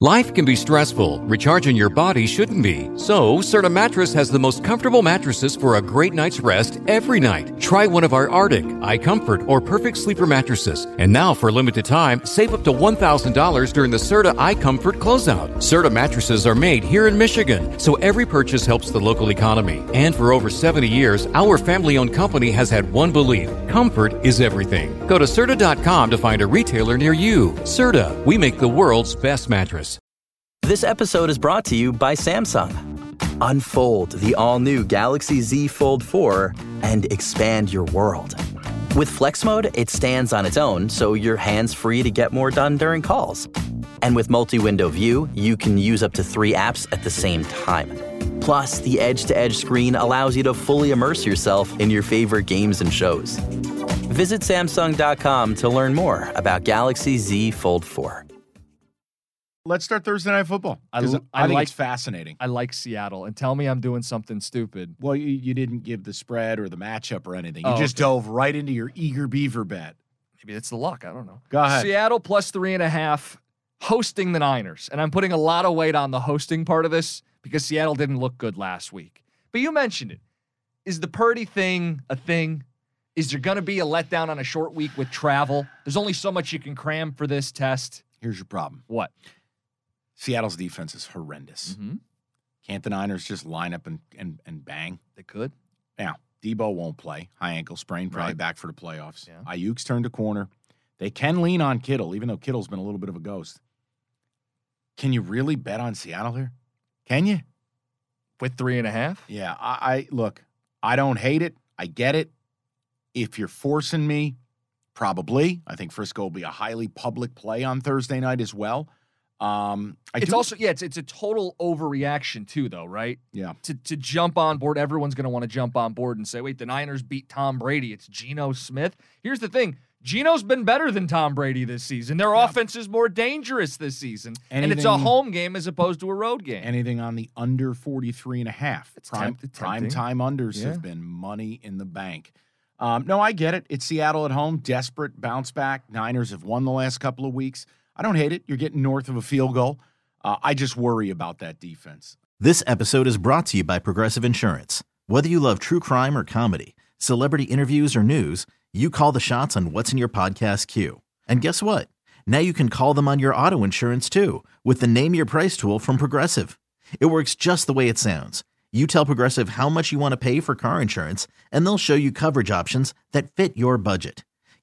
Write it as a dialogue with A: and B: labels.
A: Life can be stressful. Recharging your body shouldn't be. So, Serta Mattress has the most comfortable mattresses for a great night's rest every night. Try one of our Arctic, iComfort, or Perfect Sleeper mattresses. And now, for a limited time, save up to $1,000 during the Serta Comfort closeout. Serta mattresses are made here in Michigan, so every purchase helps the local economy. And for over 70 years, our family owned company has had one belief comfort is everything. Go to Serta.com to find a retailer near you. Serta, we make the world's best mattress.
B: This episode is brought to you by Samsung. Unfold the all new Galaxy Z Fold 4 and expand your world. With Flex Mode, it stands on its own, so you're hands free to get more done during calls. And with multi window view, you can use up to three apps at the same time. Plus, the edge to edge screen allows you to fully immerse yourself in your favorite games and shows. Visit Samsung.com to learn more about Galaxy Z Fold 4.
C: Let's start Thursday night football.
D: I
C: 'cause
D: l-
C: I,
D: I
C: think
D: like-
C: it's fascinating.
D: I like Seattle, and tell me I'm doing something stupid.
C: well, you, you didn't give the spread or the matchup or anything. You
D: Oh,
C: just
D: okay.
C: dove right into your eager beaver bet.
D: Maybe it's the luck. I don't know.
C: Go ahead.
D: Seattle plus three and a half, hosting the Niners, and I'm putting a lot of weight on the hosting part of this because Seattle didn't look good last week. But you mentioned it. Is the Purdy thing a thing? Is there going to be a letdown on a short week with travel? There's only so much you can cram for this test.
C: Here's your problem.
D: What?
C: Seattle's defense is horrendous.
D: Mm-hmm.
C: Can't the Niners just line up and, and, and bang?
D: They could.
C: Now, Deebo won't play. High ankle sprain, probably
D: Right.
C: back for the playoffs.
D: Yeah.
C: Aiyuk's turned a corner. They can lean on Kittle, even though Kittle's been a little bit of a ghost. Can you really bet on Seattle here? Can you?
D: With three and a half?
C: Yeah, I, I look, I don't hate it. I get it. If you're forcing me, probably. I think Frisco will be a highly public play on Thursday night as well. Um, I
D: it's
C: do-
D: also yeah, it's it's a total overreaction too, though, right?
C: yeah.
D: To to jump on board, everyone's going to want to jump on board and say, "Wait, the Niners beat Tom Brady. It's Geno Smith." Here's the thing: Geno's been better than Tom Brady this season. Their
C: Yeah.
D: offense is more dangerous this season, and it's a home game as opposed to a road game.
C: Anything on the under 43 and a half.
D: It's
C: prime,
D: tempt-
C: prime time unders
D: Yeah.
C: have been money in the bank. Um, no, I get it. It's Seattle at home, desperate bounce back. Niners have won the last couple of weeks. I don't hate it. You're getting north of a field goal. Uh, I just worry about that defense.
E: This episode is brought to you by Progressive Insurance. Whether you love true crime or comedy, celebrity interviews or news, you call the shots on what's in your podcast queue. And guess what? Now you can call them on your auto insurance too with the Name Your Price tool from Progressive. It works just the way it sounds. You tell Progressive how much you want to pay for car insurance, and they'll show you coverage options that fit your budget.